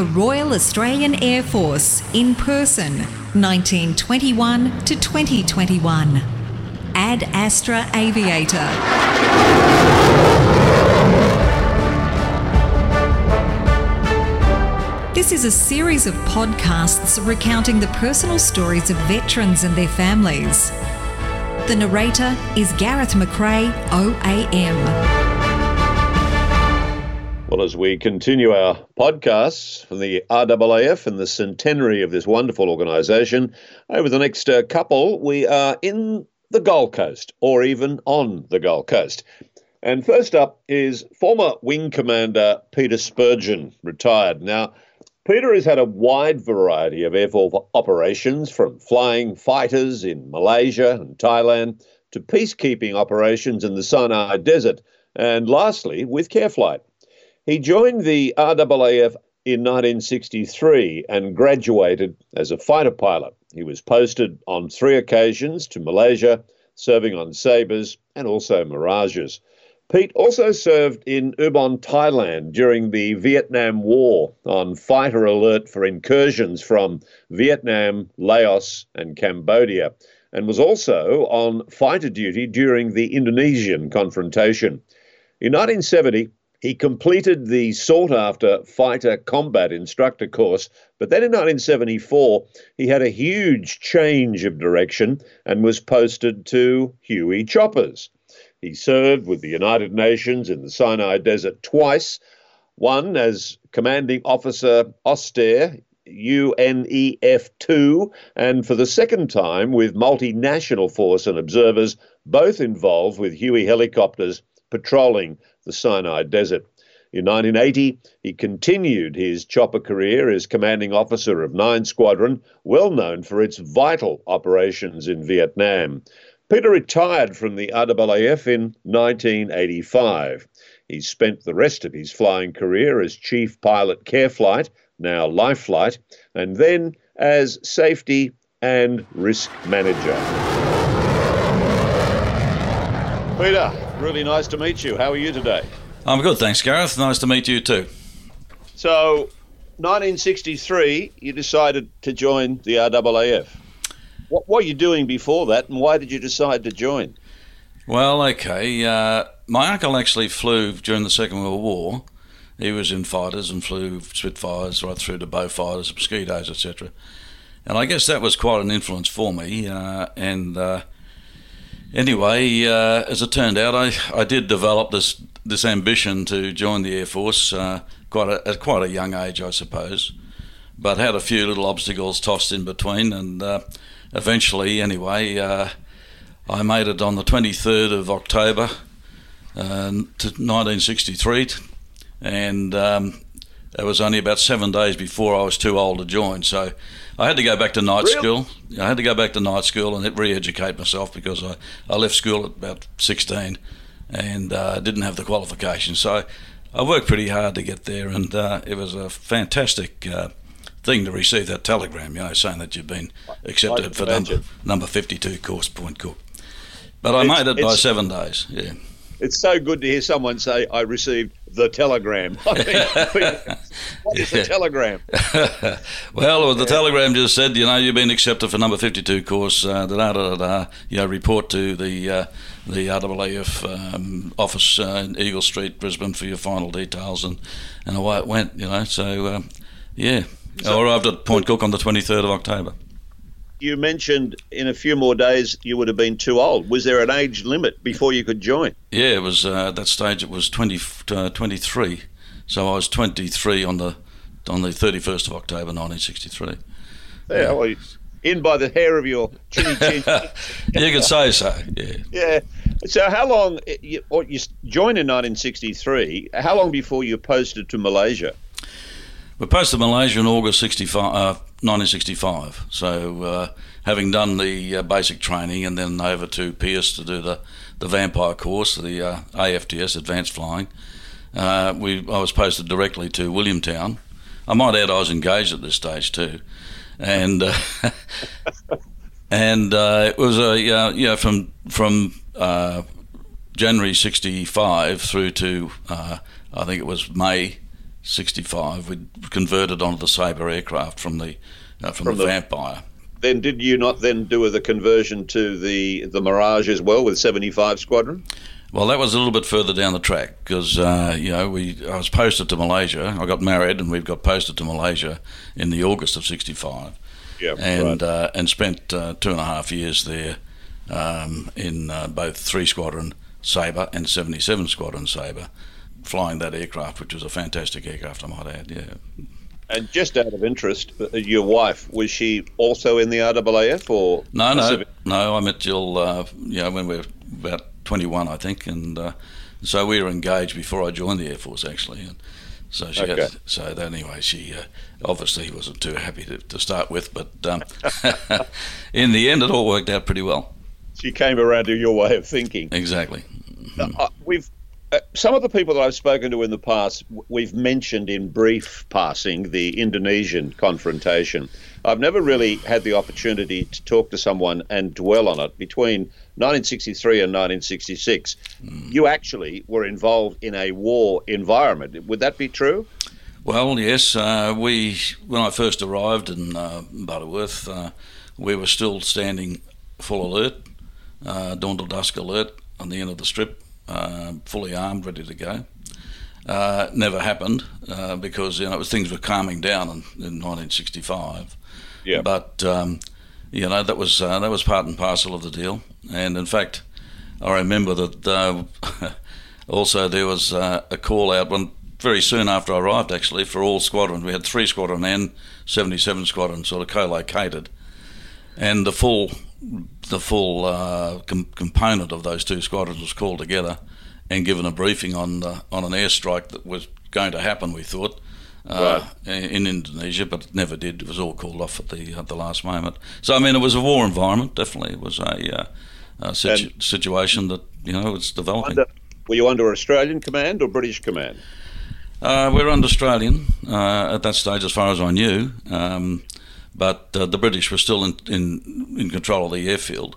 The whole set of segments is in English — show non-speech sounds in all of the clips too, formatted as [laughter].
the Royal Australian Air Force in person 1921 to 2021. Ad Astra Aviator. This is a series of podcasts recounting the personal stories of veterans and their families. The narrator is Gareth McRae, OAM. Well, as we continue our podcasts from the RAAF and the centenary of this wonderful organisation, over the next uh, couple, we are in the Gold Coast or even on the Gold Coast. And first up is former Wing Commander Peter Spurgin, retired. Now, Peter has had a wide variety of Air Force operations, from flying fighters in Malaysia and Thailand to peacekeeping operations in the Sinai Desert, and lastly, with Careflight. He joined the RAAF in 1963 and graduated as a fighter pilot. He was posted on three occasions to Malaysia, serving on Sabres and also Mirages. Pete also served in Ubon, Thailand during the Vietnam War on fighter alert for incursions from Vietnam, Laos, and Cambodia, and was also on fighter duty during the Indonesian confrontation. In 1970, he completed the sought after fighter combat instructor course, but then in 1974, he had a huge change of direction and was posted to Huey Choppers. He served with the United Nations in the Sinai Desert twice, one as Commanding Officer Austair, UNEF 2, and for the second time with multinational force and observers, both involved with Huey helicopters patrolling the Sinai Desert. In 1980, he continued his chopper career as commanding officer of 9 Squadron, well known for its vital operations in Vietnam. Peter retired from the RAAF in 1985. He spent the rest of his flying career as chief pilot care flight, now Lifeflight, and then as safety and risk manager. Peter, really nice to meet you. How are you today? I'm good, thanks, Gareth. Nice to meet you too. So, 1963, you decided to join the RAAF. What, what were you doing before that, and why did you decide to join? Well, okay. Uh, my uncle actually flew during the Second World War. He was in fighters and flew Spitfires right through to Beaufighters, Mosquitoes, etc. And I guess that was quite an influence for me. Uh, and uh, anyway, uh, as it turned out, I, I did develop this this ambition to join the Air Force uh, quite a, at quite a young age, I suppose. But had a few little obstacles tossed in between, and uh, eventually, anyway, uh, I made it on the 23rd of October uh, to 1963, and um, it was only about seven days before I was too old to join. So I had to go back to night Really? school. I had to go back to night school and re-educate myself because I, I left school at about 16 and uh, didn't have the qualifications. So I worked pretty hard to get there, and uh, it was a fantastic uh, thing to receive that telegram, you know, saying that you've been accepted for number, number 52 course Point Cook. But I It's- made it by seven days. Yeah. It's so good to hear someone say, I received the telegram. [laughs] I mean, what is the telegram? [laughs] well, the telegram just said, you know, you've been accepted for number 52 course, uh, da, da, da, da, you know, report to the uh, the RAAF um, office uh, in Eagle Street, Brisbane for your final details, and, and away it went, you know, so, um, yeah. I arrived at Point Cook on the 23rd of October. You mentioned in a few more days you would have been too old. Was there an age limit before you could join? Yeah, it was uh, at that stage. It was 20, uh, 23, so I was 23 on the on the 31st of October 1963. Yeah, well, in by the hair of your chinny chin. [laughs] you could say so. Yeah. yeah. So how long, you, you joined in 1963, how long before you posted to Malaysia? We posted to Malaysia in August 65, uh, 1965. So, uh, having done the uh, basic training and then over to Pearce to do the, the Vampire course, the uh, AFTS, Advanced Flying, uh, we I was posted directly to Williamtown. I might add I was engaged at this stage too, and uh, [laughs] and uh, it was a yeah from from January '65 through to I think it was May 65, we converted onto the Sabre aircraft from the uh, from, from, the, the Vampire. Then did you not then do the conversion to the the Mirage as well with 75 Squadron? Well, that was a little bit further down the track because uh, you know we I was posted to Malaysia. I got married, and we've got posted to Malaysia in the August of '65. Yeah, and right. uh, and spent uh, two and a half years there um, in uh, both three squadron Sabre and 77 squadron Sabre, flying that aircraft, which was a fantastic aircraft, I might add. Yeah. And just out of interest, uh, your wife was she also in the RAAF or no, Pacific? no, no. I met Jill, uh, you know, when we were about 21, I think, and uh, so we were engaged before I joined the Air Force actually. And so she okay. had, so anyway, she uh, obviously wasn't too happy to, to start with, but um, [laughs] in the end, it all worked out pretty well. She came around to your way of thinking. Exactly. Uh, we've some of the people that I've spoken to in the past, we've mentioned in brief passing the Indonesian confrontation. I've never really had the opportunity to talk to someone and dwell on it. Between 1963 and 1966, mm. you actually were involved in a war environment. Would that be true? Well, yes. Uh, we, when I first arrived in uh, Butterworth, uh, we were still standing full alert, uh, dawn to dusk alert on the end of the strip uh, fully armed, ready to go. Uh, never happened uh, because you know was, things were calming down in, in 1965. Yeah. But um, you know that was uh, that was part and parcel of the deal. And in fact, I remember that uh, [laughs] also there was uh, a call out when very soon after I arrived actually for all squadrons. We had three squadron and 77 squadron sort of co-located, and the full the full uh, com- component of those two squadrons was called together and given a briefing on uh, on an airstrike that was going to happen. We thought. Uh, right. in Indonesia, but it never did. It was all called off at the at the last moment. So I mean, it was a war environment. Definitely, it was a, uh, a situ- situation that you know was developing. Under, were you under Australian command or British command? Uh, we were under Australian uh, at that stage, as far as I knew. Um, but uh, the British were still in, in, in control of the airfield.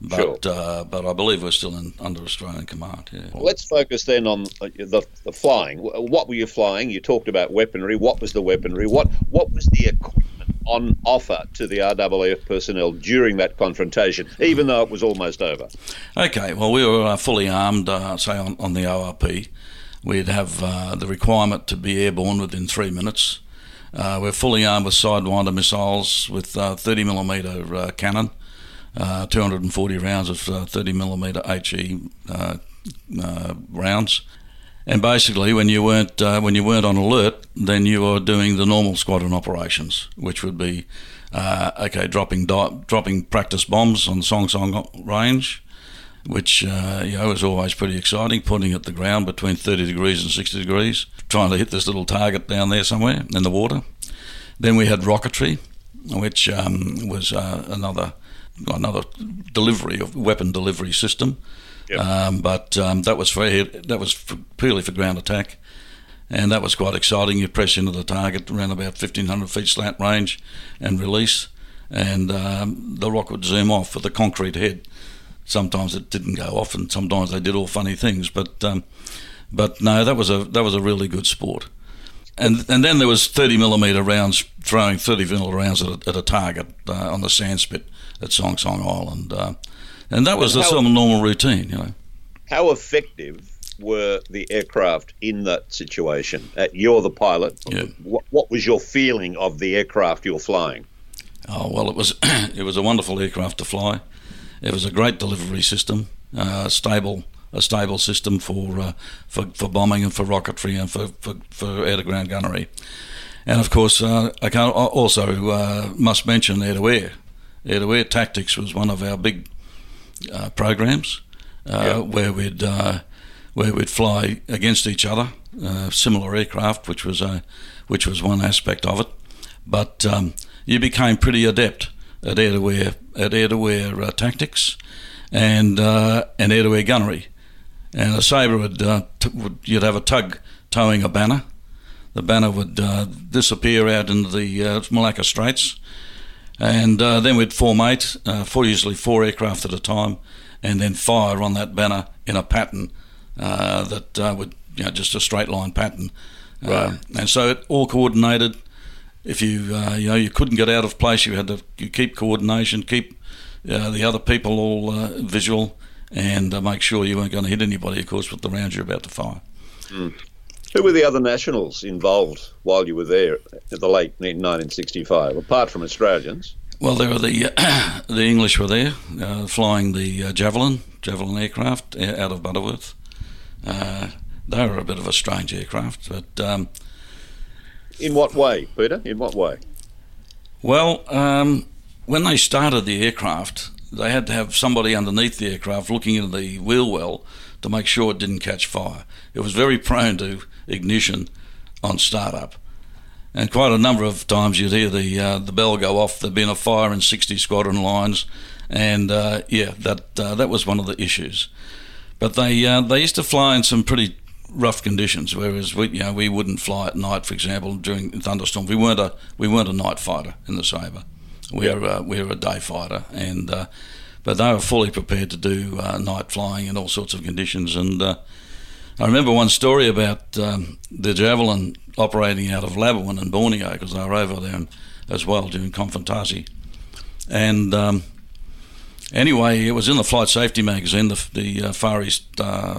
But sure. uh, but I believe we're still in, under Australian command. Yeah. Well, let's focus then on uh, the, the flying. What were you flying? You talked about weaponry. What was the weaponry? What what was the equipment on offer to the RAAF personnel during that confrontation, even though it was almost over? Okay, well, we were uh, fully armed, uh, say, on, on the ORP. We'd have uh, the requirement to be airborne within three minutes. Uh, we're fully armed with Sidewinder missiles with uh, 30 millimeter uh, cannon, uh, 240 rounds of uh, 30 millimeter HE uh, rounds. And basically, when you weren't when you weren't on alert, then you were doing the normal squadron operations, which would be okay, dropping di- dropping practice bombs on Song Song range, which uh, you know was always pretty exciting, putting at the ground between 30 degrees and 60 degrees, trying to hit this little target down there somewhere in the water. Then we had rocketry, which um, was uh, another another delivery of weapon delivery system, yep. um, but um, that was for that was for, purely for ground attack. And that was quite exciting. You press into the target around about 1500 feet slant range and release, and um, the rocket would zoom off with a concrete head sometimes it didn't go off, and sometimes they did all funny things. But um, but no, that was a that was a really good sport. And and then there was 30 millimeter rounds throwing 30 millimeter rounds at a, at a target uh, on the sandspit at Song Song Island, uh, and that was and how, the normal routine, you know. How effective were the aircraft in that situation? Uh, you're the pilot. Yeah. What, what was your feeling of the aircraft you're flying? Oh well, it was [clears throat] it was a wonderful aircraft to fly. It was a great delivery system, uh, stable a stable system for, uh, for for bombing and for rocketry and for for, for air to ground gunnery. And of course, uh, I can also uh, must mention air to air. Air to air tactics was one of our big uh, programs uh, where we'd where we'd fly against each other, similar aircraft, which was a which was one aspect of it. But um, you became pretty adept at air to air at air to air tactics and uh, and air to air gunnery. And a sabre would, uh, t- would you'd have a tug towing a banner. The banner would uh, disappear out into the uh, Malacca Straits, and uh, then we'd formate, uh, for usually four aircraft at a time, and then fire on that banner in a pattern that would you know, just a straight line pattern Right. Um, and so it all coordinated. If you uh, you know you couldn't get out of place, you had to you keep coordination, keep uh, the other people all uh, visual, and uh, make sure you weren't going to hit anybody, of course, with the rounds you're about to fire. Who were the other nationals involved while you were there in the late 1965, apart from Australians? Well, there were the [coughs] the English were there uh, flying the uh, Javelin Javelin aircraft out of Butterworth. Uh, they were a bit of a strange aircraft, but um, In what way, Peter? In what way? well, um, when they started the aircraft, they had to have somebody underneath the aircraft looking into the wheel well to make sure it didn't catch fire. It was very prone to ignition on startup. And quite a number of times you'd hear the uh, the bell go off. There'd been a fire in 60 squadron lines, and uh, yeah, that uh, that was one of the issues. But they uh, they used to fly in some pretty rough conditions, whereas we you know we wouldn't fly at night, for example, during thunderstorms. We weren't a we weren't a night fighter in the Sabre. We were uh, we were a day fighter, and uh, but they were fully prepared to do uh, night flying in all sorts of conditions. And uh, I remember one story about um, the Javelin operating out of Labuan in Borneo because they were over there as well during Konfrontasi. And um, anyway, it was in the Flight Safety magazine, the, the uh, Far East uh,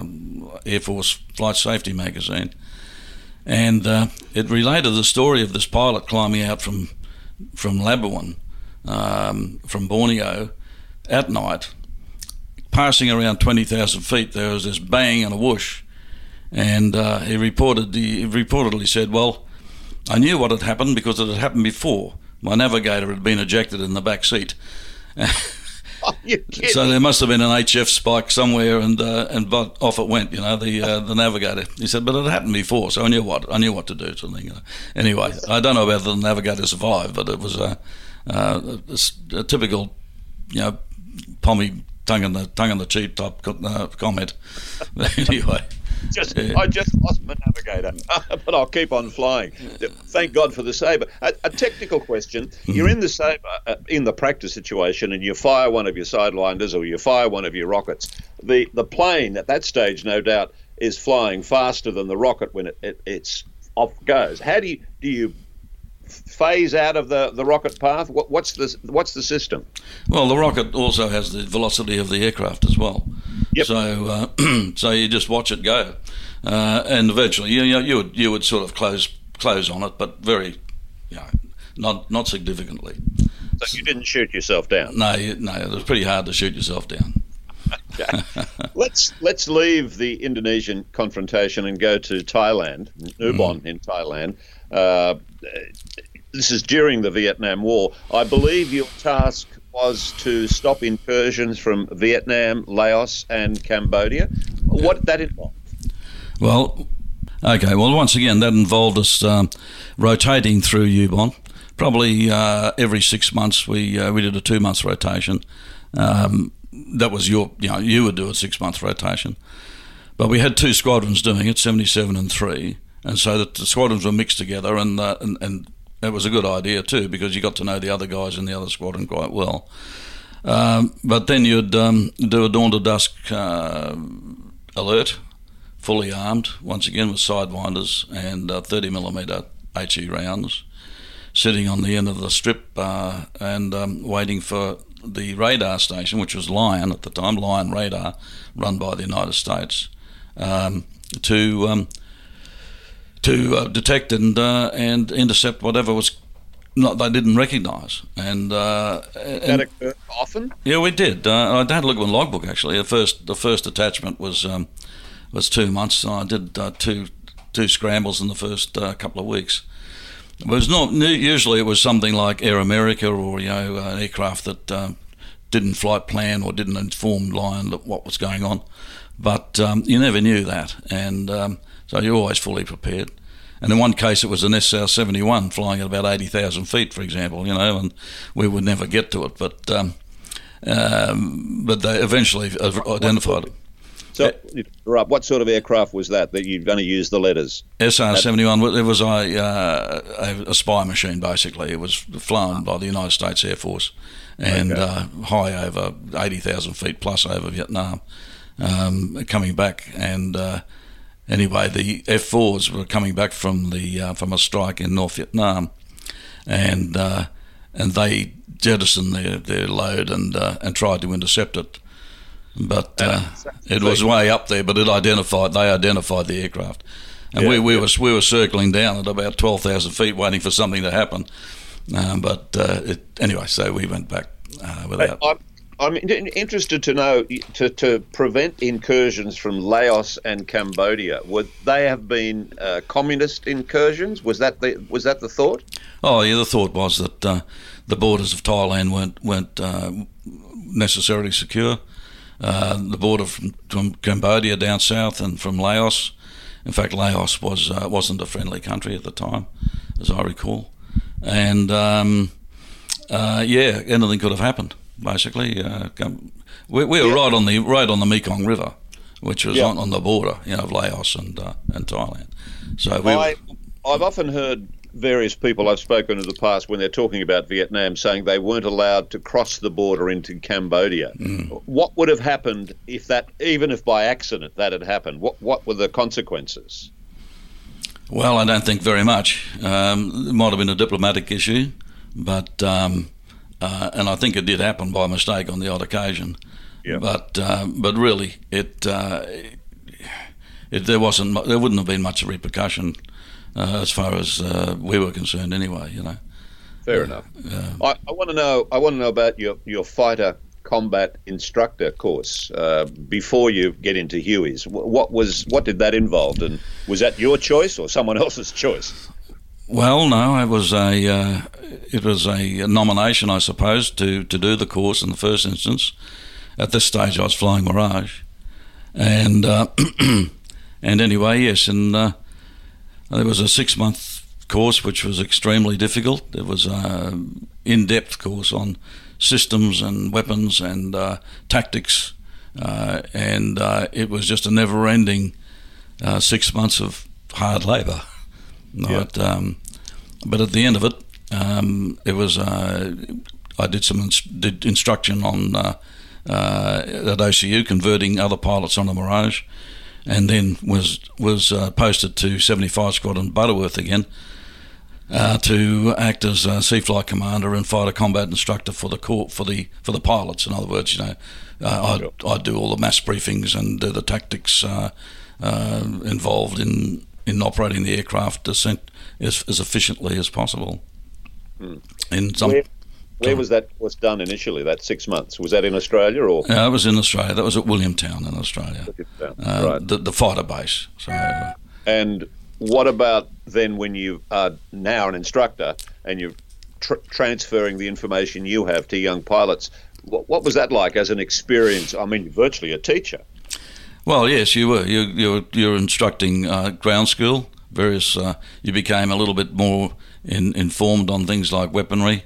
Air Force Flight Safety magazine. And uh, it related the story of this pilot climbing out from from Labuan, um, from Borneo, at night, passing around 20,000 feet. There was this bang and a whoosh, and uh, he reported the, he reportedly said, "Well, I knew what had happened because it had happened before. My navigator had been ejected in the back seat." [laughs] [laughs] So there must have been an HF spike somewhere, and uh, and but off it went. You know, the uh, the navigator. He said, but it happened before, so I knew what I knew what to do. Sort. Anyway, I don't know whether the navigator survived, but it was a, uh, a, a typical, you know, pommy tongue in the tongue in the cheek type uh, comment. [laughs] anyway, just. I just lost my navigator, [laughs] but I'll keep on flying. Thank God for the Sabre. A, a technical question: You're in the Sabre uh, in the practice situation, and you fire one of your sidewinders or you fire one of your rockets. The the plane at that stage, no doubt, is flying faster than the rocket when it, it it's off goes. How do you do you phase out of the, the rocket path? What, what's the what's the system? Well, the rocket also has the velocity of the aircraft as well. Yep. So, uh, [clears throat] so you just watch it go, uh, and eventually, you know, you would you would sort of close close on it, but very, you know, not not significantly. So you didn't shoot yourself down. No, no, it was pretty hard to shoot yourself down. Okay. let's let's leave the Indonesian confrontation and go to Thailand, Ubon in Thailand. Uh, this is during the Vietnam War. I believe your task was to stop incursions from Vietnam, Laos, and Cambodia. What did that involve? Well, okay. Well, once again, that involved us um, rotating through Ubon. Probably uh, every six months, we uh, we did a two month rotation. Um, that was your, you know, you would do a six month rotation, but we had two squadrons doing it, seventy seven and three, and so that the squadrons were mixed together, and uh, and, and it was a good idea too because you got to know the other guys in the other squadron quite well. Um, but then you'd um, do a dawn to dusk uh, alert, fully armed, once again with sidewinders and uh, 30 millimeter HE rounds, sitting on the end of the strip uh, and um, waiting for the radar station, which was Lion at the time, Lion Radar, run by the United States, um, to um, to uh, detect and uh, and intercept whatever was not they didn't recognise. And, uh, That and occurred often. yeah, we did. Uh, I had a look at my logbook actually. The first the first attachment was um, was two months. I did uh, two two scrambles in the first uh, couple of weeks. It was not usually it was something like Air America or you know an aircraft that um, didn't flight plan or didn't inform Lion that what was going on. But um, you never knew that, and um, so you're always fully prepared. And in one case, it was an SR 71 flying at about 80,000 feet, for example, you know, and we would never get to it. But um, um, but they eventually identified it. So, Rob, what sort of aircraft was that that you're going to use the letters? SR 71, it was a, uh, a, a spy machine, basically. It was flown by the United States Air Force and Okay. uh, high over 80,000 feet plus over Vietnam, um, coming back. And uh, anyway, the F4s were coming back from the uh, from a strike in North Vietnam, and uh, and they jettisoned their, their load and uh, and tried to intercept it, but uh, it was way up there. But it identified they identified the aircraft, and yeah, we, we yeah. were we were circling down at about twelve thousand feet, waiting for something to happen. Um, but uh, it, anyway, so we went back without. I, I'm interested to know to, to prevent incursions from Laos and Cambodia. Would they have been uh, communist incursions? Was that the was that the thought? Oh yeah, the thought was that uh, the borders of Thailand weren't weren't uh, necessarily secure. Uh, the border from, from, Cambodia down south and from Laos. In fact, Laos was uh, wasn't a friendly country at the time, as I recall. And um, uh, yeah, anything could have happened basically. Uh, we, we were yeah. right on the right on the Mekong River, which was yeah. on, on the border, you know, of Laos and uh, and Thailand. So we I, I've often heard various people I've spoken to in the past when they're talking about Vietnam saying they weren't allowed to cross the border into Cambodia. Mm. What would have happened if that, even if by accident that had happened? What what were the consequences? Well, I don't think very much. Um, it might have been a diplomatic issue, but um, uh, and I think it did happen by mistake on the odd occasion. Yeah. But uh, but really, it, uh, it there wasn't there wouldn't have been much repercussion uh, as far as uh, we were concerned, anyway. You know. Fair enough. I, I want to know. I want to know about your your fighter combat instructor course uh, before you get into Huey's. What was what did that involve, and was that your choice or someone [laughs] else's choice? Well, no, it was a uh, it was a nomination, I suppose, to, to do the course in the first instance. At this stage, I was flying Mirage, and uh, [clears throat] and anyway, yes, and uh, there was a six month course which was extremely difficult. It was an in depth course on systems and weapons and uh, tactics, uh, and uh, it was just a never ending six months of hard labour. Right. Um, but at the end of it, um, it was uh, I did some inst- did instruction on uh, uh, at OCU converting other pilots on the Mirage, and then was was uh, posted to 75 Squadron Butterworth again. Uh, to act as a sea flight commander and fighter combat instructor for the court for the for the pilots. In other words, you know, uh, I'd, I'd do all the mass briefings and the tactics involved in in operating the aircraft as, as, as efficiently as possible. Hmm. In some, where, where was that was done initially? That six months was that in Australia or? Yeah, it was in Australia. That was at Williamtown in Australia. Uh, right. The, the fighter base. So. And what about then when you are now an instructor and you're tr- transferring the information you have to young pilots? What, what was that like as an experience? I mean, virtually a teacher. Well, yes, you were. You you were, you were instructing uh, ground school. Various. Uh, you became a little bit more in, informed on things like weaponry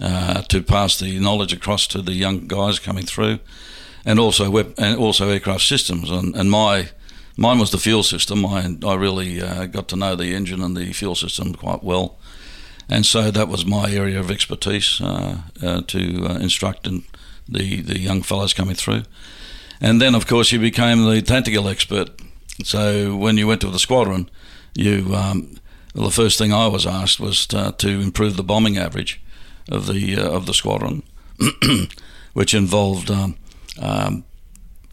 uh, to pass the knowledge across to the young guys coming through, and also and also aircraft systems. And, and my mine was the fuel system. I I really uh, got to know the engine and the fuel system quite well, and so that was my area of expertise uh, uh, to instruct in the the young fellows coming through. And then, of course, you became the tactical expert. So when you went to the squadron, you um, well, the first thing I was asked was to, to improve the bombing average of the uh, of the squadron, [clears throat] which involved um, um,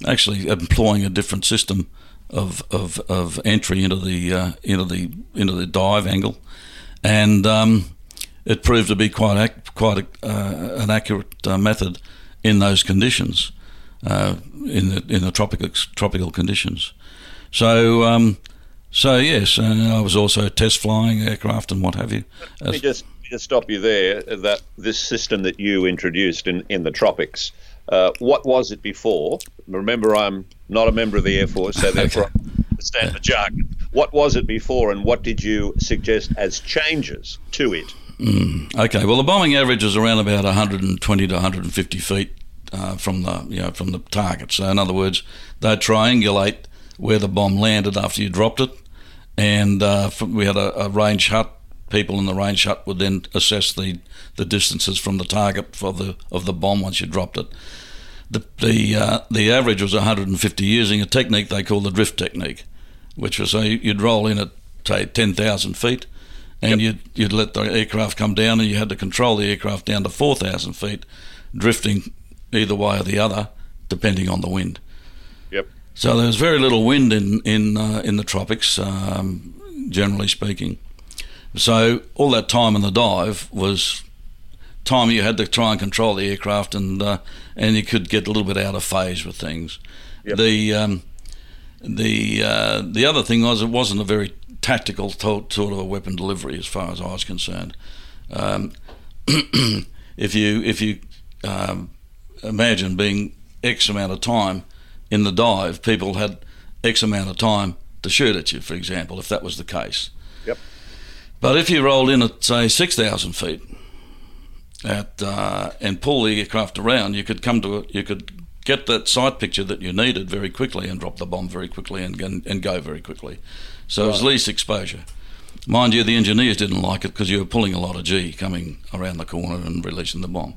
actually employing a different system of, of, of entry into the uh, into the into the dive angle, and um, it proved to be quite ac- quite a, uh, an accurate uh, method in those conditions uh, in the in the tropical tropical conditions. So um, so yes, and I was also test flying aircraft and what have you. Let me just, just stop you there. That this system that you introduced in in the tropics. Uh, what was it before? Remember, I'm not a member of the Air Force, so [laughs] therefore okay. I understand the jargon. What was it before, and what did you suggest as changes to it? Mm, okay, well, the bombing average is around about 120 to 150 feet uh, from the you know from the target. So in other words, they triangulate where the bomb landed after you dropped it, and uh, from, we had a, a, range hut. People in the range hut would then assess the, the distances from the target for the of the bomb once you dropped it. The the uh, the average was 150 using a technique they call the drift technique, which was say you'd roll in at say ten thousand feet, and Yep. you'd you'd let the aircraft come down, and you had to control the aircraft down to four thousand feet, drifting either way or the other, depending on the wind. Yep. So there was very little wind in in uh, in the tropics, um, generally speaking. So all that time in the dive was time you had to try and control the aircraft, and uh, and you could get a little bit out of phase with things. Yep. The um, the uh, the other thing was it wasn't a very tactical to- sort of a weapon delivery as far as I was concerned. Um, [clears throat] if you if you um, imagine being X amount of time in the dive, people had X amount of time to shoot at you, for example, if that was the case. Yep. But if you rolled in at say six thousand feet at uh, and pull the aircraft around, you could come to a, you could get that sight picture that you needed very quickly and drop the bomb very quickly and and, and go very quickly. So it was least exposure. Mind you, the engineers didn't like it because you were pulling a lot of G coming around the corner and releasing the bomb.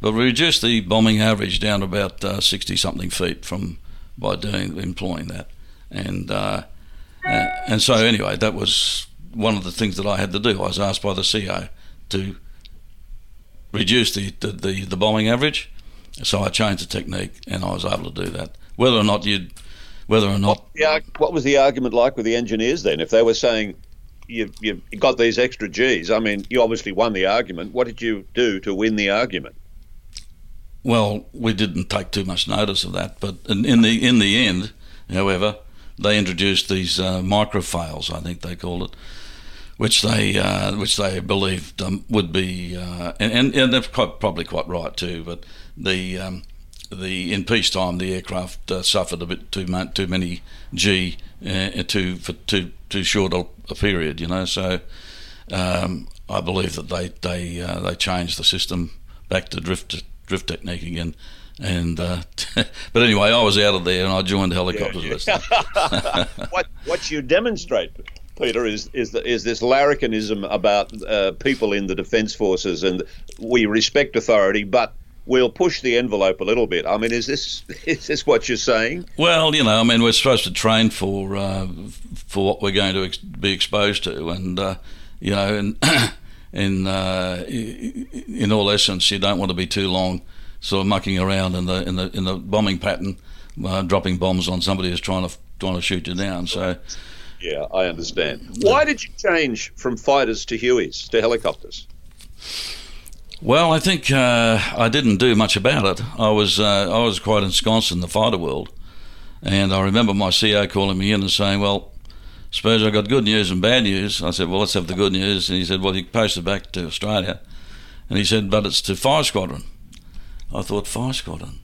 But we reduced the bombing average down to about uh, 60 something feet from by doing employing that, and uh, uh, and so anyway, that was one of the things that I had to do. I was asked by the CO to reduce the the, the, the bombing average, so I changed the technique, and I was able to do that. Whether or not you'd, whether or not. What was the argument like with the engineers then? If they were saying you you've got these extra G's, I mean, you obviously won the argument. What did you do to win the argument? Well, we didn't take too much notice of that, but in, in the in the end, however, they introduced these uh, microfails, I think they called it, which they uh, which they believed um, would be, uh, and, and and they're quite, probably quite right too. But the um, the in peacetime, the aircraft uh, suffered a bit too much, too many G uh, too for too too short a, a period, you know. So um, I believe that they they uh, they changed the system back to drift drift technique again. And uh, [laughs] but anyway, I was out of there and I joined helicopters. this [laughs] time. [laughs] what what you demonstrate, Peter, is is the, is this larrikinism about uh, people in the defence forces, and we respect authority, but we'll push the envelope a little bit. I mean, is this is this what you're saying? Well, you know, I mean, we're supposed to train for uh, for what we're going to ex- be exposed to, and uh, you know, and [clears throat] in uh, in all essence, you don't want to be too long, sort of mucking around in the in the in the bombing pattern, uh, dropping bombs on somebody who's trying to trying to shoot you down. So. Yeah, I understand. Why did you change from fighters to Hueys to helicopters? Well, I think uh, I didn't do much about it. I was uh, I was quite ensconced in the fighter world, and I remember my CEO calling me in and saying, "Well, suppose I got good news and bad news." I said, "Well, let's have the good news." And he said, "Well, you posted back to Australia," and he said, "But it's to Five Squadron." I thought, "Five Squadron?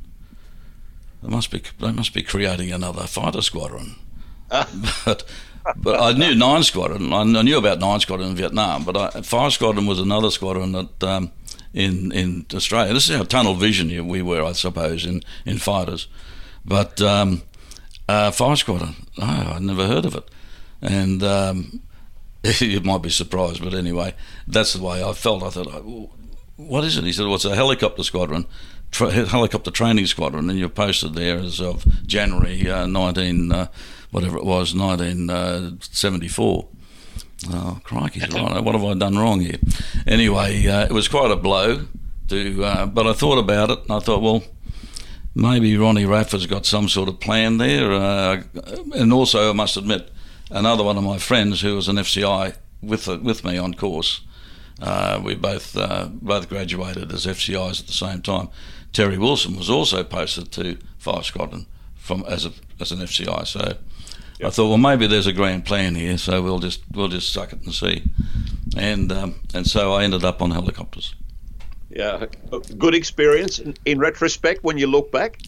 They must be they must be creating another fighter squadron." [laughs] but but I knew Nine Squadron. I I knew about Nine Squadron in Vietnam, but I, Five Squadron was another squadron that um, in in Australia. This is how tunnel vision we were, I suppose, in in fighters. But um, uh, Five Squadron, no, I'd never heard of it, and um, [laughs] you might be surprised, but anyway, that's the way I felt. I thought, "Oh, what is it? He said, well, it's a helicopter squadron. Tra- helicopter training squadron, and you're posted there as of January uh, 19, uh, whatever it was, 1974. Oh, crikey, right. what have I done wrong here? Anyway, uh, it was quite a blow, to, uh, but I thought about it and I thought, well, maybe Ronnie Rafford's got some sort of plan there. Uh, and also, I must admit, another one of my friends who was an FCI with, with me on course, uh, we both uh, both graduated as FCIs at the same time. Terry Wilson was also posted to Five Squadron from as a as an FCI. So I thought, well, maybe there's a grand plan here. So we'll just we'll just suck it and see. And um, and so I ended up on helicopters. Yeah, good experience in retrospect when you look back.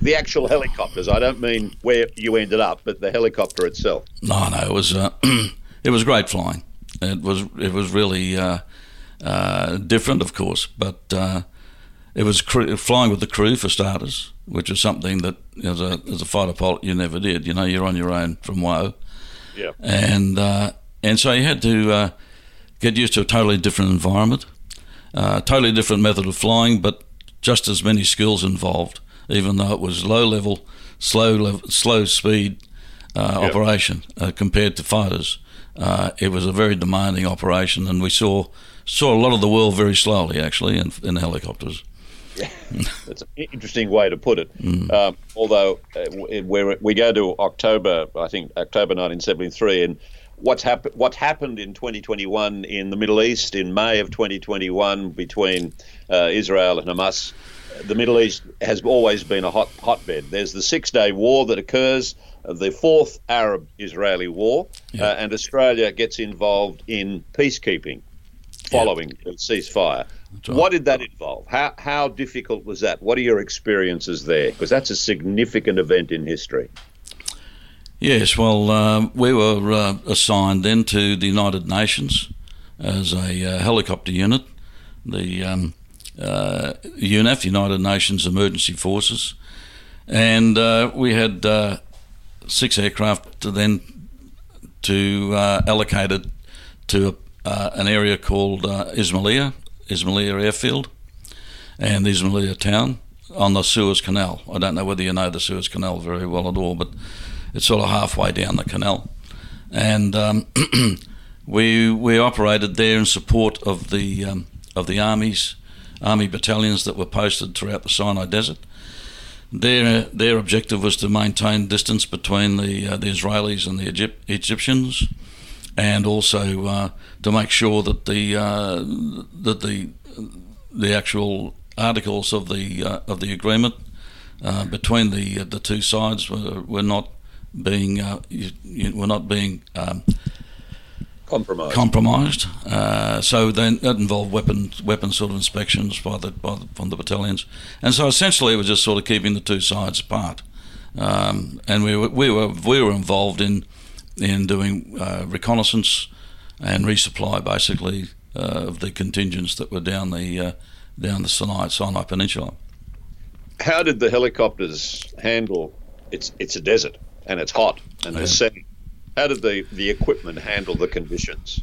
The actual helicopters. I don't mean where you ended up, but the helicopter itself. No, no, it was uh, [clears throat] it was great flying. It was it was really uh, uh, different, of course, but uh, it was cr- flying with the crew for starters, which was something that as a as a fighter pilot you never did. You know, you're on your own from Woe, Yeah. and uh, and so you had to uh, get used to a totally different environment, uh, totally different method of flying, but just as many skills involved. Even though it was low level, slow level, slow speed, uh, yep. operation uh, compared to fighters. Uh, it was a very demanding operation, and we saw saw a lot of the world very slowly, actually, in, in helicopters. Yeah, [laughs] that's an interesting way to put it. Mm. Um, although uh, we we go to October, I think October 1973, and what's happened what happened in 2021 in the Middle East in May of 2021 between uh, Israel and Hamas. The Middle East has always been a hot hotbed. There's the Six Day War that occurs, uh, the fourth Arab-Israeli War, yeah. uh, and Australia gets involved in peacekeeping following yeah. the ceasefire. Right. What did that involve? How how difficult was that? What are your experiences there? Because that's a significant event in history. Yes, well, uh, we were uh, assigned then to the United Nations as a uh, helicopter unit, the um, uh, UNEF, United Nations Emergency Forces, and uh, we had uh, six aircraft to then to uh, allocated to an area called Ismailia, Ismailia Airfield, and Ismailia town on the Suez Canal. I don't know whether you know the Suez Canal very well at all, but it's sort of halfway down the canal, and um, [clears throat] we we operated there in support of the um, of the armies, army battalions that were posted throughout the Sinai Desert. Their their objective was to maintain distance between the uh, the Israelis and the Egypt, Egyptians, and also uh, to make sure that the uh, that the the actual articles of the uh, of the agreement uh, between the uh, the two sides were, were not being were not being um, compromised. Compromised. Uh, so then that involved weapon weapon sort of inspections by the, by the, from the battalions, and so essentially it was just sort of keeping the two sides apart. Um, and we were, we were we were involved in in doing uh, reconnaissance and resupply basically uh, of the contingents that were down the uh, down the Sinai Sinai Peninsula. How did the helicopters handle? It's it's a desert and it's hot and yeah. How did the, the equipment handle the conditions?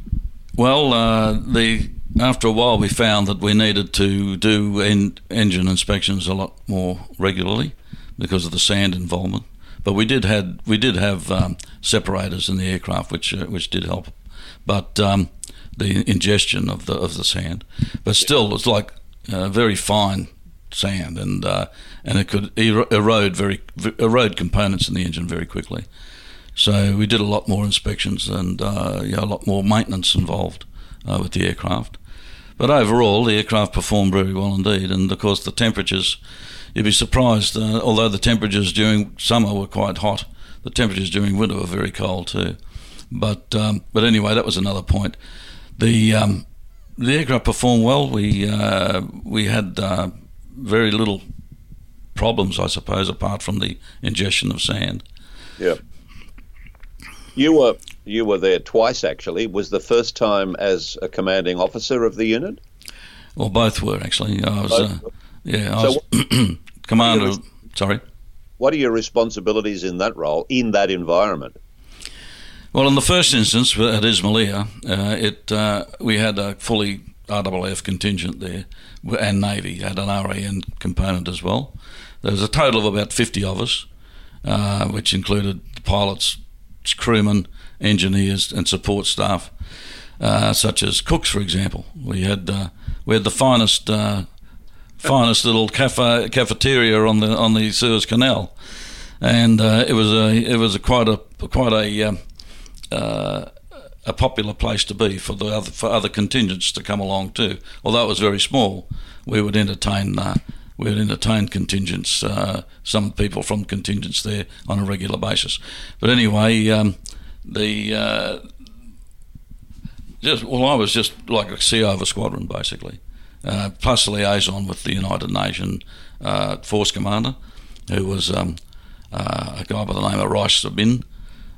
Well, uh, the after a while we found that we needed to do en- engine inspections a lot more regularly because of the sand involvement. But we did had we did have um, separators in the aircraft, which uh, which did help. But um, the ingestion of the of the sand, but still, it's like uh, very fine sand, and uh, and it could erode very erode components in the engine very quickly. So we did a lot more inspections and uh, a lot more maintenance involved uh, with the aircraft. But overall, the aircraft performed very well indeed, and of course the temperatures. You'd be surprised, uh, although the temperatures during summer were quite hot, the temperatures during winter were very cold too. But um, but anyway, that was another point. The um, the aircraft performed well. We uh, we had uh, very little problems, I suppose, apart from the ingestion of sand. Yeah. You were you were there twice actually. Was the first time as a commanding officer of the unit? Well, both were actually. I was, uh, yeah, I so was [clears throat] commander. Sorry. What are your responsibilities in that role in that environment? Well, in the first instance at Ismailia, uh, it uh, we had a fully RAAF contingent there, and Navy had an RAN component as well. There was a total of about 50 of us, uh, which included the pilots, crewmen, engineers, and support staff, uh, such as cooks, for example. We had uh, we had the finest uh, finest little cafe, cafeteria on the on the Suez Canal, and uh, it was a it was a quite a quite a um, uh, a popular place to be for the other, for other contingents to come along too. Although it was very small, we would entertain we would entertain contingents, uh, some people from contingents there on a regular basis. But anyway, um, the uh, just well, I was just like a CO of a squadron basically, uh, plus liaison with the United Nations uh, Force Commander, who was um, uh, a guy by the name of Rais Abin,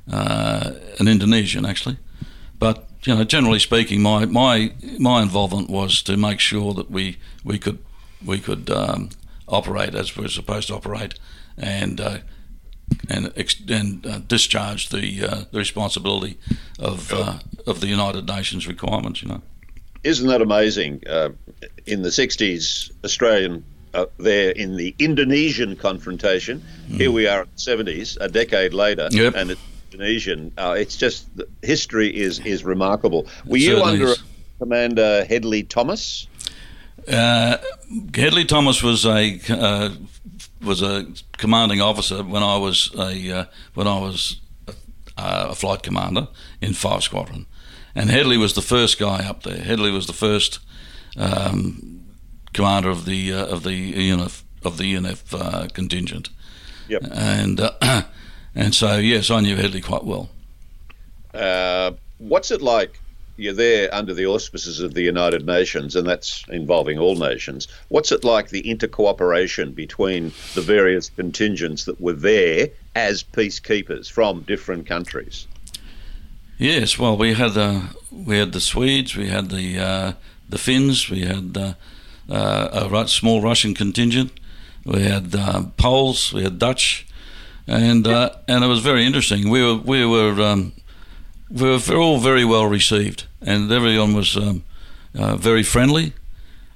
an Indonesian actually but you know, generally speaking, my, my my involvement was to make sure that we we could we could um, operate as we're supposed to operate, and uh, and and uh, discharge the uh, the responsibility of uh, of the United Nations requirements. You know, isn't that amazing? Uh, in the '60s, Australian. Uh, there in the Indonesian confrontation. Mm. Here we are in the 70s, a decade later, yep. and it Indonesian. Uh, it's just history is is remarkable. Were you under is. Commander Hedley Thomas? Uh, Hedley Thomas was a uh, was a commanding officer when I was a uh, when I was a, a flight commander in Five Squadron, and Hedley was the first guy up there. Hedley was the first um, commander of the uh, of the UNEF of the UNEF uh, contingent. Yep. And uh, [clears throat] and so yes, I knew Hedley quite well. Uh, what's it like? You're there under the auspices of the United Nations, and that's involving all nations. What's it like the intercooperation between the various contingents that were there as peacekeepers from different countries? Yes, well, we had the we had the Swedes, we had the uh, the Finns, we had uh, uh, a small Russian contingent, we had uh, Poles, we had Dutch, and uh, and it was very interesting. We were we were um, were all very well received, and everyone was um, uh, very friendly,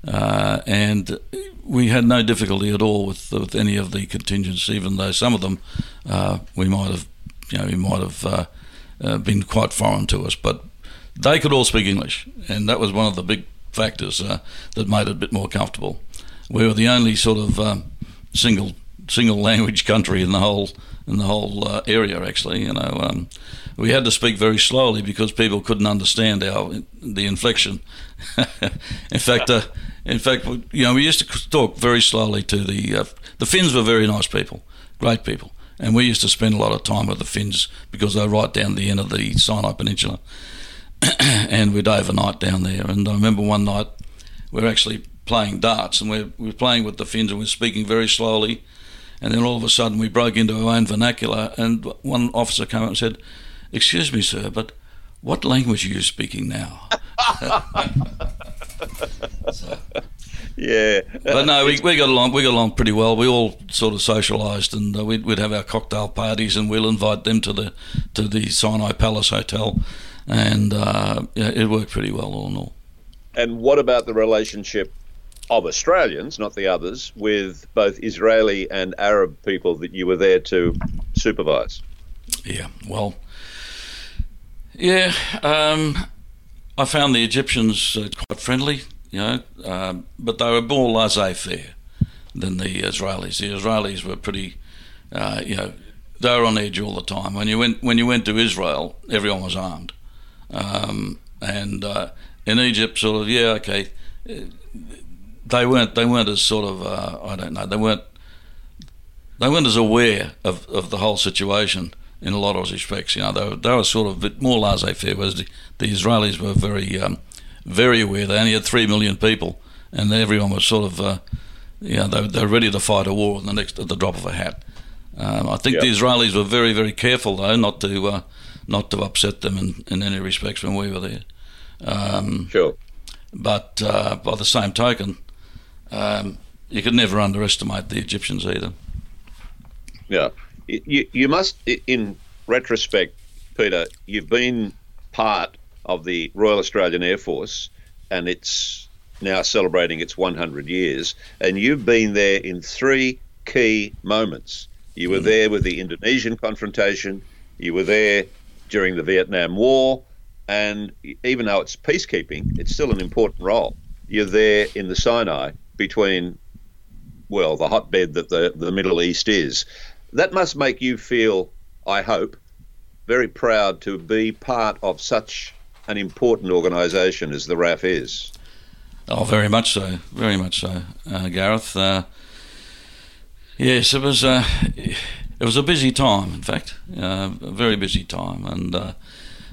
and we had no difficulty at all with with any of the contingents, even though some of them we might have you know we might have uh, been quite foreign to us. But they could all speak English, and that was one of the big factors uh, that made it a bit more comfortable. We were the only sort of um, single single language country in the whole in the whole uh, area. Actually, you know, um, we had to speak very slowly because people couldn't understand our the inflection. [laughs] in fact, uh, in fact, you know, we used to talk very slowly to the uh, the Finns were very nice people, great people, and we used to spend a lot of time with the Finns because they're right down the end of the Sinai Peninsula. [coughs] and we'd overnight down there. And I remember one night we were actually playing darts and we were playing with the Finns and we were speaking very slowly. And then all of a sudden we broke into our own vernacular. And one officer came up and said, Excuse me, sir, but what language are you speaking now? so, [laughs] yeah. But no, we, we got along. We got along pretty well. We all sort of socialised, and uh, we'd, we'd have our cocktail parties, and we'll invite them to the to the Sinai Palace Hotel, and uh, yeah, it worked pretty well all in all. And what about the relationship of Australians, not the others, with both Israeli and Arab people that you were there to supervise? Yeah, well, yeah, um, I found the Egyptians uh, quite friendly you know, um, but they were more laissez-faire than the Israelis. The Israelis were pretty, uh, you know, they were on edge all the time. When you went when you went to Israel, everyone was armed, um, and uh, in Egypt, sort of, yeah, okay, they weren't they weren't as sort of uh, I don't know they weren't they weren't as aware of, of the whole situation in a lot of respects. You know, they were, they were sort of a bit more laissez-faire, whereas the, the Israelis were very um, very aware. They only had three million people, and everyone was sort of, uh, you know, they, they were ready to fight a war the next at the drop of a hat. Um, I think yep. the Israelis were very, very careful though not to uh, not to upset them in, in any respects when we were there. Um, sure. But uh, by the same token, um, you could never underestimate the Egyptians either. Yeah, you you must, in retrospect, Peter, you've been part of the Royal Australian Air Force, and it's now celebrating its 100 years. And you've been there in three key moments. You were mm. there with the Indonesian confrontation, you were there during the Vietnam War, and even though it's peacekeeping, it's still an important role. You're there in the Sinai between, well, the hotbed that the, the Middle East is. That must make you feel, I hope, very proud to be part of such an important organisation as the RAF is. Oh, very much so, very much so, uh, Gareth. Uh, yes, it was. Uh, it was a busy time, in fact, uh, a very busy time, and uh,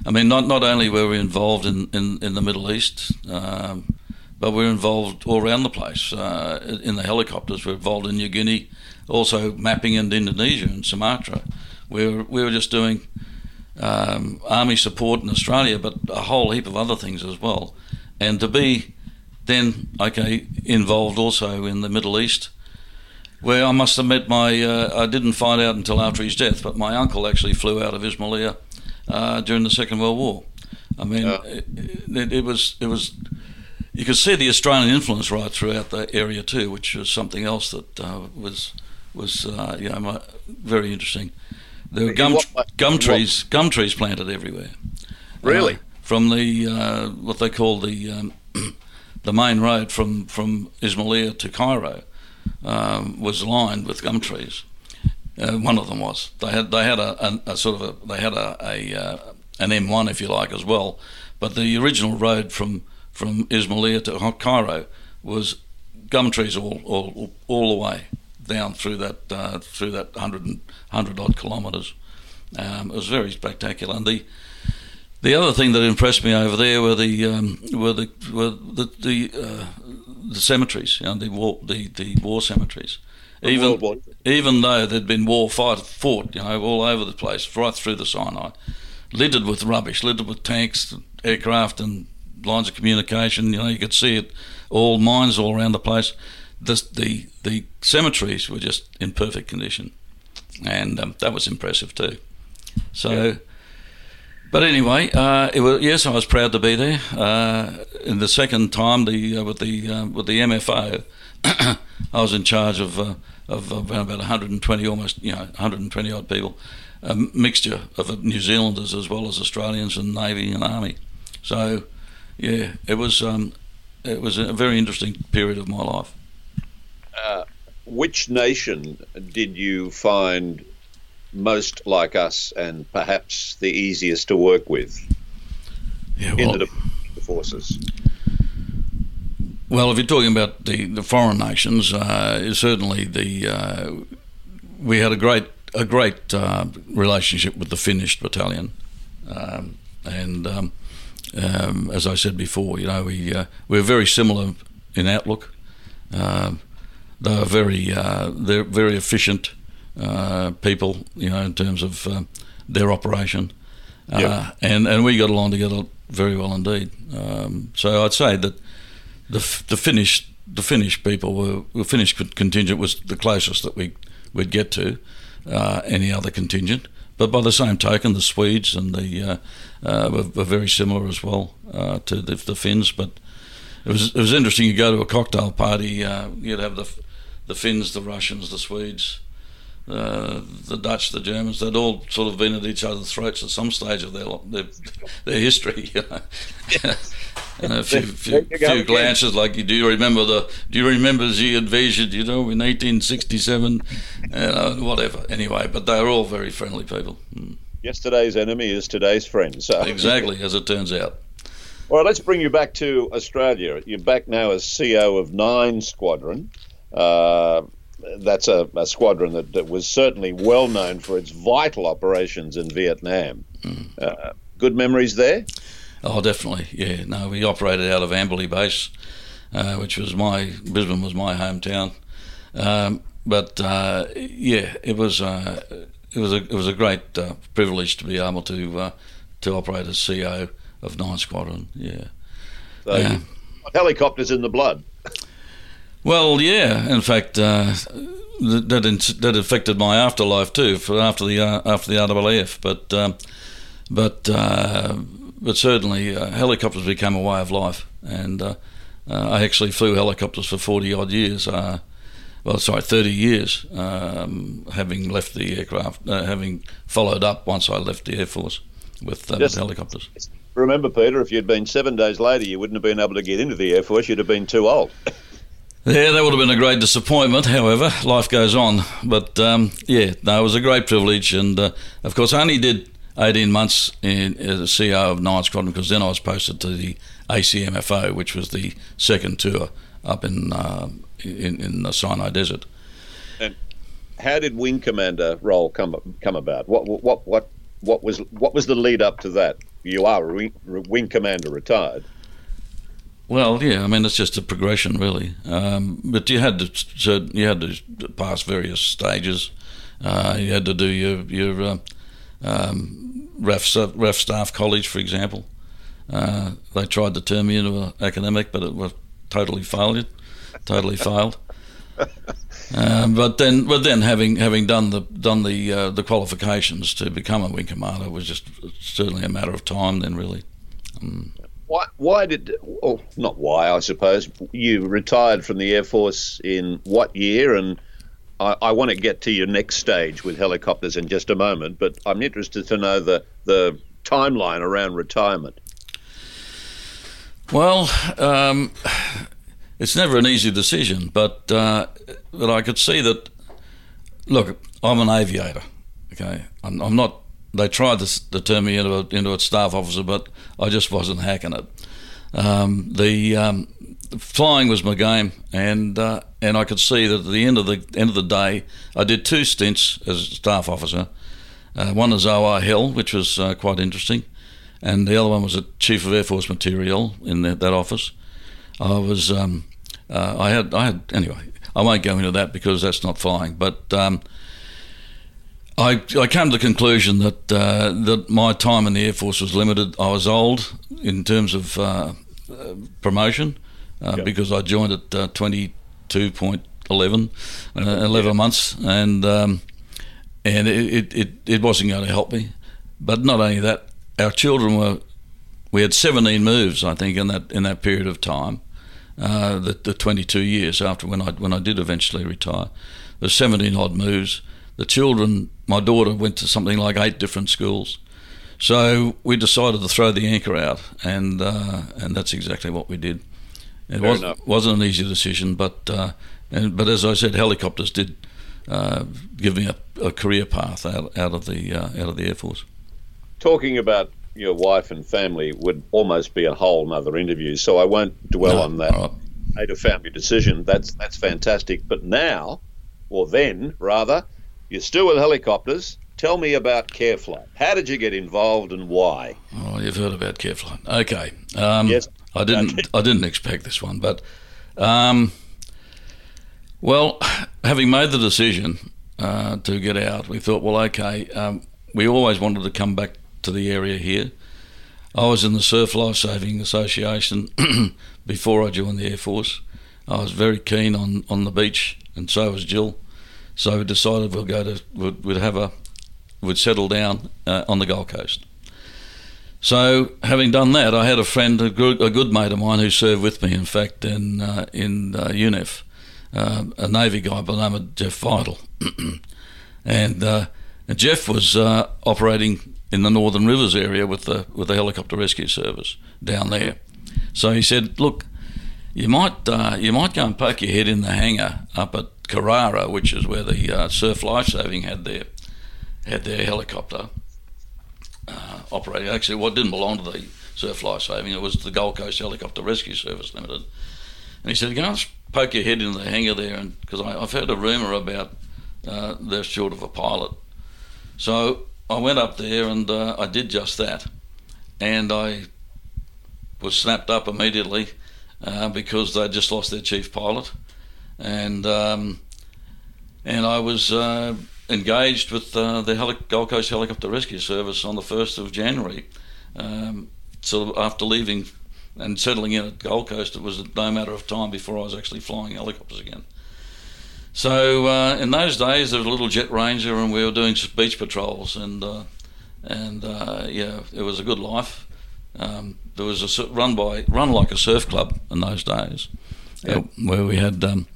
I mean, not not only were we involved in, in, in the Middle East, um, but we're involved all around the place. Uh, in the helicopters, We're involved in New Guinea, also mapping into Indonesia and Sumatra. We were we were just doing um, army support in Australia, but a whole heap of other things as well. And to be then, okay, involved also in the Middle East, where I must admit, my uh, I didn't find out until after his death, but my uncle actually flew out of Ismailia uh, during the Second World War. I mean, yeah. it, it, it, was it was you could see the Australian influence right throughout the area too, which was something else that uh, was was uh, you know very interesting There were gum, gum trees, gum trees planted everywhere. Really? Uh, from the uh, what they call the um, [clears throat] the main road from from Ismailia to Cairo um, was lined with gum trees. Uh, one of them was. They had they had a, a, a sort of a they had a, a uh, an M1 if you like as well, but the original road from from Ismailia to Cairo was gum trees all all, all the way down through that uh, through that 100, 100 odd kilometres. Um, it was very spectacular, and the the other thing that impressed me over there were the um, were the were the the, uh, the cemeteries, you know, the war the, the war cemeteries. Even even though there'd been war fight fought, you know, all over the place, right through the Sinai, littered with rubbish, littered with tanks, aircraft, and lines of communication. You know, you could see it, all mines all around the place. The the, the cemeteries were just in perfect condition, and um, that was impressive too. So. Yeah. But anyway, uh, it was, yes, I was proud to be there. Uh, in the second time, the uh, with the uh, with the MFO, [coughs] I was in charge of uh, of around about 120, almost you know 120 odd people, a mixture of New Zealanders as well as Australians and Navy and Army. So, yeah, it was um, it was a very interesting period of my life. Uh, which nation did you find most like us and perhaps the easiest to work with yeah, well, in the forces? Well, if you're talking about the, the foreign nations, uh, certainly the uh, we had a great a great uh, relationship with the Finnish battalion, um, and um, um, as I said before, you know we uh, we're very similar in outlook. Um, they are very uh, they're very efficient uh, people, you know, in terms of their operation, yep. and and we got along together very well indeed. Um, so I'd say that the the Finnish the Finnish people were the Finnish contingent was the closest that we we'd get to uh, any other contingent. But by the same token, the Swedes and the uh, uh, were, were, very similar as well uh, to the, the, Finns. But it was it was interesting. You go to a cocktail party, uh, you'd have the the Finns, the Russians, the Swedes, uh, the Dutch, the Germans, they'd all sort of been at each other's throats at some stage of their their, their history. [laughs] You know? [laughs] and a few, few, few glances like, do you remember the? Do you remember the invasion? You know, in 1867, uh, whatever. Anyway, but they're all very friendly people. Mm. Yesterday's enemy is today's friend. So exactly, as it turns out. All right, let's bring you back to Australia. You're back now as CO of Nine Squadron. Uh, that's a, a squadron that, that, was certainly well known for its vital operations in Vietnam. Mm. Uh, good memories there? Oh, definitely. Yeah. No, we operated out of Amberley Base, uh, which was my Brisbane was my hometown. Um, but uh, yeah, it was uh, it was a it was a great uh, privilege to be able to uh, to operate as CO of Nine Squadron. Yeah. So helicopters in the blood. Well, yeah. In fact, uh, that that affected my afterlife too. For after the uh, after the RAAF, but um, but uh, but certainly uh, helicopters became a way of life, and uh, uh, I actually flew helicopters for forty odd years. well, sorry, thirty years, um, having left the aircraft, having followed up once I left the air force with, with helicopters. Remember, Peter, if you'd been seven days later, you wouldn't have been able to get into the air force. You'd have been too old. [laughs] Yeah, that would have been a great disappointment. However, life goes on. But um, yeah, no, it was a great privilege, and uh, of course, I only did 18 months in, as a CEO of Nine Squadron because then I was posted to the ACMFO, which was the second tour up in uh, in, in the Sinai Desert. And how did Wing Commander role come come about? What what what what was what was the lead up to that? You are wing commander retired. Well, yeah, I mean it's just a progression, really. Um, but you had to so you had to pass various stages. Uh, you had to do your your uh, um, RAF, RAF staff college, for example. Uh, they tried to turn me into an academic, but it was totally failed. Totally failed. [laughs] Um, but then, but then, having having done the done the uh, the qualifications to become a wing commander was just certainly a matter of time. Then, really. Um, why, why did, well, not why, I suppose, you retired from the Air Force in what year and I, I want to get to your next stage with helicopters in just a moment, but I'm interested to know the the timeline around retirement. Well, um, it's never an easy decision, but uh, but I could see that. Look, I'm an aviator. Okay, I'm, I'm not. They tried to, to, turn me into a, into a staff officer, but I just wasn't hacking it. Um, the, um, flying was my game, and uh, and I could see that at the end of the end of the day, I did two stints as staff officer. Uh, one as OR Hill, which was uh, quite interesting, and the other one was a Chief of Air Force Material in the, that office. I was um, uh, I had I had anyway. I won't go into that because that's not flying, but. I, I came to the conclusion that uh, that my time in the Air Force was limited. I was old in terms of uh, promotion uh, yep. because I joined at uh, 22.11, uh, 11 months, and um, and it, it, it wasn't going to help me. But not only that, our children were we had 17 moves, I think, in that in that period of time, uh, the, the 22 years after when I when I did eventually retire. There's 17 odd moves the children, my daughter went to something like eight different schools. So we decided to throw the anchor out, and uh, and that's exactly what we did. It was, wasn't an easy decision, but uh, and, but as I said, helicopters did uh, give me a, a, career path out, out of the uh, out of the Air Force. Talking about your wife and family would almost be a whole other interview, so I won't dwell no, on that. Right. Made a family decision. That's that's fantastic. But now, or then rather, you're still with helicopters. Tell me about CareFlight. How did you get involved and why? Oh, you've heard about CareFlight. Okay. Um, yes. I didn't. I didn't expect this one, but um, well, having made the decision uh, to get out, we thought, well, okay. Um, we always wanted to come back to the area here. I was in the Surf Life Saving Association [clears throat] before I joined the Air Force. I was very keen on, on the beach, and so was Jill. So we decided we'll go to we'd, we'd have a would settle down uh, on the Gold Coast. So having done that, I had a friend, a good, a good mate of mine, who served with me. In fact, in uh, in uh, UNEF, uh, a Navy guy by the name of Jeff Vital, [clears throat] and, uh, and, Jeff was uh, operating in the Northern Rivers area with the with the helicopter rescue service down there. So he said, "Look, you might you might go and poke your head in the hangar up at Carrara, which is where the uh, Surf Lifesaving had their had their helicopter uh, operating. Actually, what didn't belong to the Surf Lifesaving, it was the Gold Coast Helicopter Rescue Service Limited. And he said, "Go and poke your head into the hangar there," and because I've heard a rumor about uh, they're short of a pilot. So I went up there and uh, I did just that, and I was snapped up immediately uh, because they just lost their chief pilot and um, and I was uh, engaged with uh, the Heli- Gold Coast Helicopter Rescue Service on the first of January. Um, so after leaving and settling in at Gold Coast, it was no matter of time before I was actually flying helicopters again. So uh, in those days, there was a little jet ranger, and we were doing beach patrols, and uh, and uh, yeah, it was a good life. Um, there was a run by run like a surf club in those days, yep. where we had um,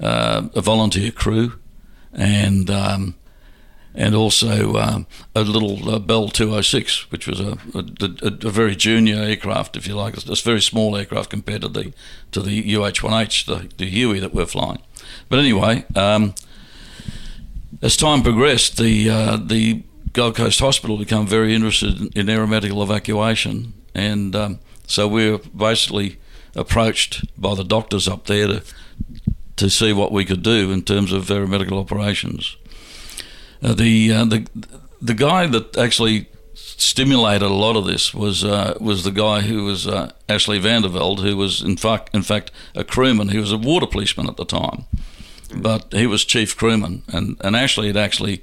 uh, a volunteer crew, and um, and also um, a little uh, Bell 206, which was a, a, a, very junior aircraft, if you like. It's a very small aircraft compared to the to the UH-1H, the, the Huey that we're flying. But anyway, um, as time progressed, the uh, the Gold Coast Hospital became very interested in, in aeromedical evacuation, and um, so we were basically approached by the doctors up there to to see what we could do in terms of aeromedical operations. Uh, the uh, the the guy that actually stimulated a lot of this was uh, was the guy who was uh, Ashley Vandervelde, who was in fact in fact a crewman. He was a water policeman at the time, but he was chief crewman, and and Ashley had actually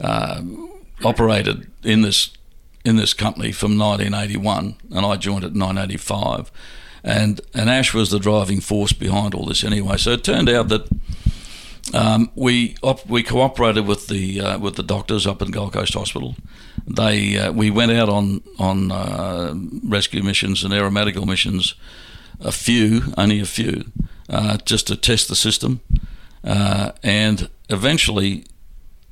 uh, operated in this in this company from 1981, and I joined it in 1985 and and Ash was the driving force behind all this anyway. So it turned out that um, we op- we cooperated with the uh, with the doctors up in Gold Coast Hospital. They uh, we went out on on uh, rescue missions and aeromedical missions, a few, only a few, uh, just to test the system. Uh, and eventually,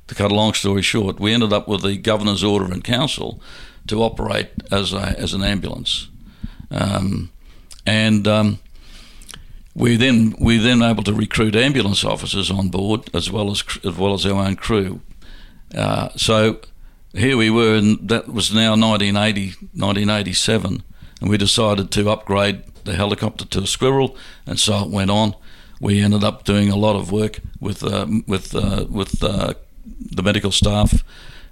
to cut a long story short, we ended up with the governor's order in council to operate as a, as an ambulance, um, and um, we then we then able to recruit ambulance officers on board as well as as well as our own crew. Uh, so here we were, and that was now 1980, 1987, and we decided to upgrade the helicopter to a Squirrel, and so it went on. We ended up doing a lot of work with uh, with uh, with uh, the medical staff,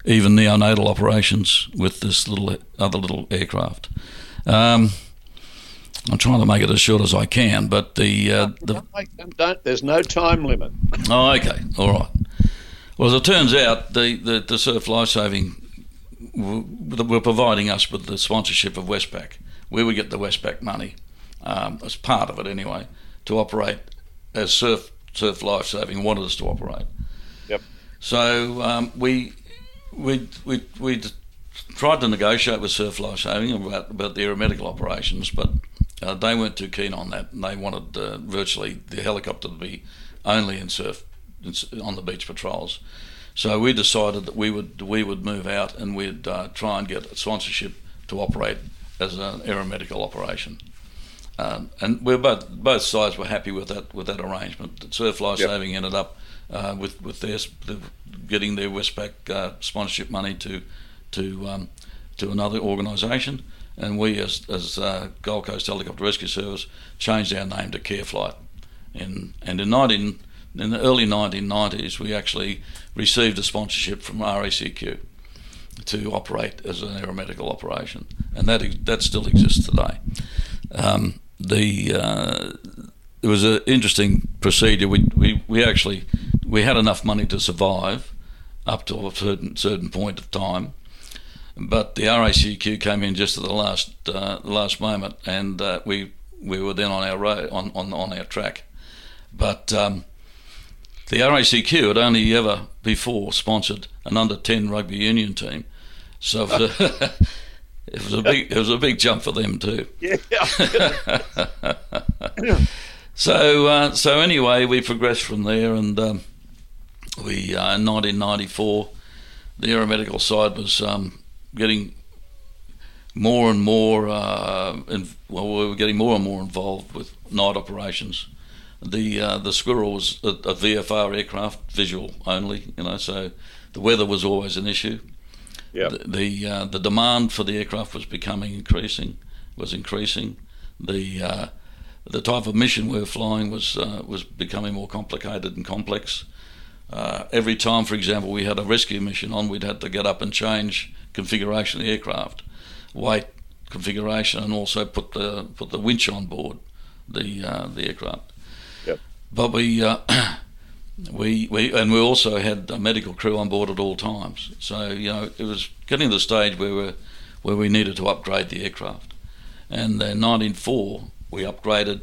even neonatal operations with this little other little aircraft. Um, I'm trying to make it as short as I can, but the uh, the don't, there's no time limit. Oh, okay, all right. Well, as it turns out, the the, the Surf Lifesaving were providing us with the sponsorship of Westpac. We would get the Westpac money um, as part of it anyway to operate as Surf Surf Lifesaving wanted us to operate. Yep. So um, we we we we tried to negotiate with Surf Lifesaving about about the aeromedical operations, but uh, they weren't too keen on that, and they wanted uh, virtually the helicopter to be only in surf on the beach patrols. So we decided that we would we would move out and we'd uh, try and get sponsorship to operate as an aeromedical operation. Um, and we both both sides were happy with that with that arrangement. Surf Life yep. Saving ended up uh, with with their getting their Westpac uh, sponsorship money to to um, to another organisation, and we as, as uh, Gold Coast Helicopter Rescue Service changed our name to CareFlight. In, and in 19, in the early 1990s, we actually received a sponsorship from RACQ to operate as an aeromedical operation, and that that still exists today. Um, the uh, it was an interesting procedure. We, we we actually we had enough money to survive up to a certain certain point of time, but the RACQ came in just at the last uh, last moment, and uh, we we were then on our road on, on, on our track. But um, the RACQ had only ever before sponsored an under ten rugby union team, so it was, a, [laughs] it was a big it was a big jump for them too. Yeah. [laughs] so uh, so anyway, we progressed from there, and um, we uh, in 1994, the aeromedical side was um, getting more and more, uh, in, well, we were getting more and more involved with night operations. The uh, the Squirrel was a, a, VFR aircraft, visual only, you know, so the weather was always an issue. Yep. The the, uh, the demand for the aircraft was becoming increasing, was increasing. The uh, the type of mission we were flying was uh, was becoming more complicated and complex. Uh, every time, for example, we had a rescue mission on, we'd have to get up and change configuration of the aircraft, weight configuration, and also put the put the winch on board the uh, the aircraft. Yep. But we. Uh, [clears throat] we, we and we also had a medical crew on board at all times. So you know it was getting to the stage where we where we needed to upgrade the aircraft. And in 1904 we upgraded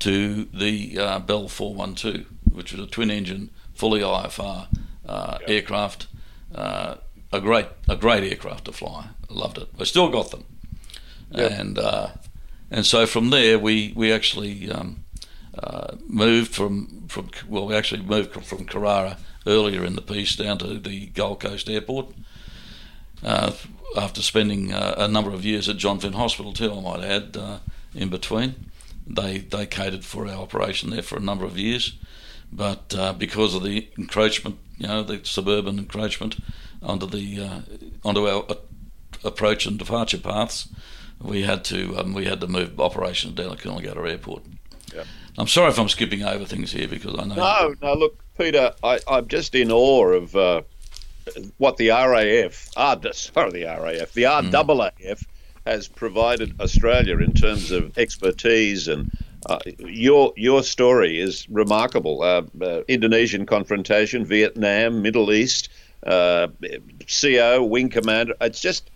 to the uh, Bell 412, which was a twin-engine, fully IFR uh, yep. aircraft. Uh, a great a great aircraft to fly. Loved it. I still got them, yep. and uh, and so from there we we actually um, uh, moved from from well we actually moved from Carrara earlier in the piece down to the Gold Coast Airport. Uh, after spending uh, a number of years at John Flynn Hospital too, I might add, uh, in between, they they catered for our operation there for a number of years, but uh, because of the encroachment, you know, the suburban encroachment, onto the uh, onto our approach and departure paths, we had to um, we had to move operations down at Coolangatta Airport. I'm sorry if I'm skipping over things here because I know. No, no. Look, Peter, I, am just in awe of uh, what the RAF, ah, sorry, the RAF, the RAAF mm. has provided Australia in terms of expertise and. Uh, your your story is remarkable. Uh, uh, Indonesian confrontation, Vietnam, Middle East, uh, CO, wing commander. It's just,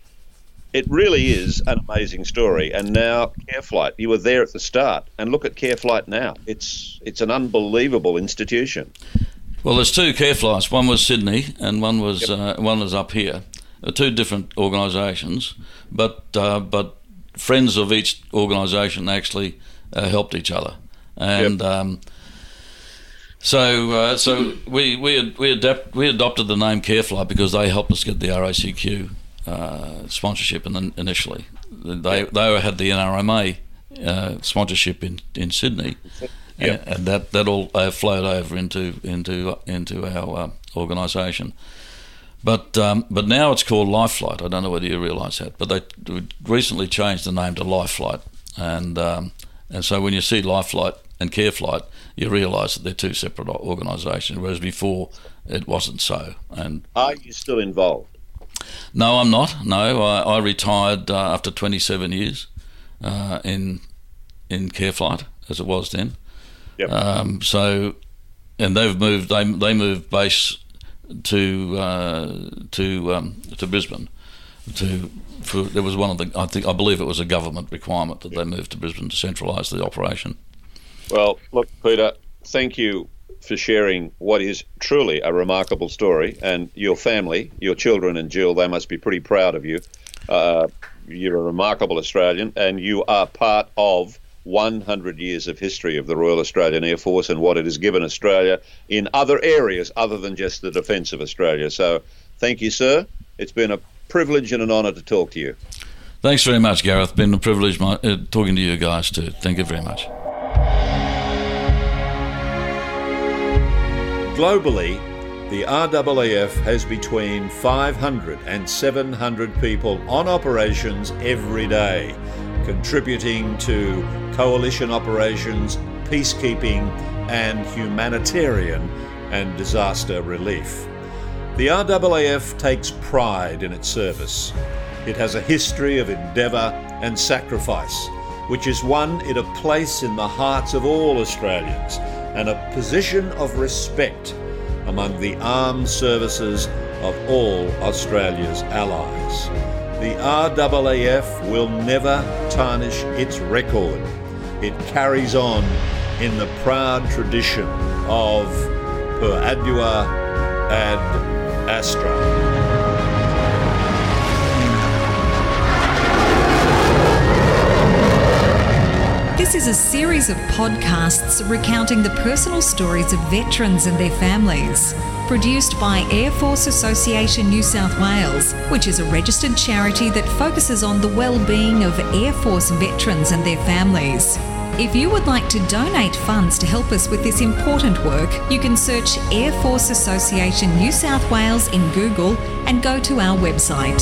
it really is an amazing story. And now CareFlight, you were there at the start, and look at CareFlight now. It's it's an unbelievable institution. Well, there's two CareFlights. One was Sydney, and one was yep. uh, one was up here. Two different organisations, but uh, but friends of each organisation actually uh, helped each other, and. Yep. Um, So, uh, so we we we, adapt, we adopted the name Careflight because they helped us get the RACQ uh, sponsorship in, initially. They they had the NRMA uh, sponsorship in, in Sydney, yep. and, and, that that all uh, flowed over into into into our uh, organisation. But um, but now it's called Lifeflight. I don't know whether you realise that, but they recently changed the name to Lifeflight, and um, and so when you see Lifeflight and Careflight, you realise that they're two separate organisations, whereas before it wasn't so. And are you still involved? No, I'm not. No, I, I retired uh, after 27 years uh, in in Careflight, as it was then. Yep. Um, so, and they've moved. They they moved base to uh, to um, to Brisbane. To for, there was one of the I think I believe it was a government requirement that they moved to Brisbane to centralise the operation. Well, look, Peter, thank you for sharing what is truly a remarkable story, and your family, your children, and Jill, they must be pretty proud of you. Uh, you're a remarkable Australian, and you are part of 100 years of history of the Royal Australian Air Force and what it has given Australia in other areas other than just the defence of Australia. So, thank you, sir. It's been a privilege and an honour to talk to you. Thanks very much, Gareth. Been a privilege my, uh, talking to you guys too. Thank you very much. Globally, the RAAF has between 500 and 700 people on operations every day, contributing to coalition operations, peacekeeping, and humanitarian and disaster relief. The RAAF takes pride in its service. It has a history of endeavour and sacrifice, which has won it a place in the hearts of all Australians and a position of respect among the armed services of all Australia's allies. The RAAF will never tarnish its record. It carries on in the proud tradition of Per Ardua ad Astra. This is a series of podcasts recounting the personal stories of veterans and their families. Produced by Air Force Association New South Wales, which is a registered charity that focuses on the well-being of Air Force veterans and their families. If you would like to donate funds to help us with this important work, you can search Air Force Association New South Wales in Google and go to our website.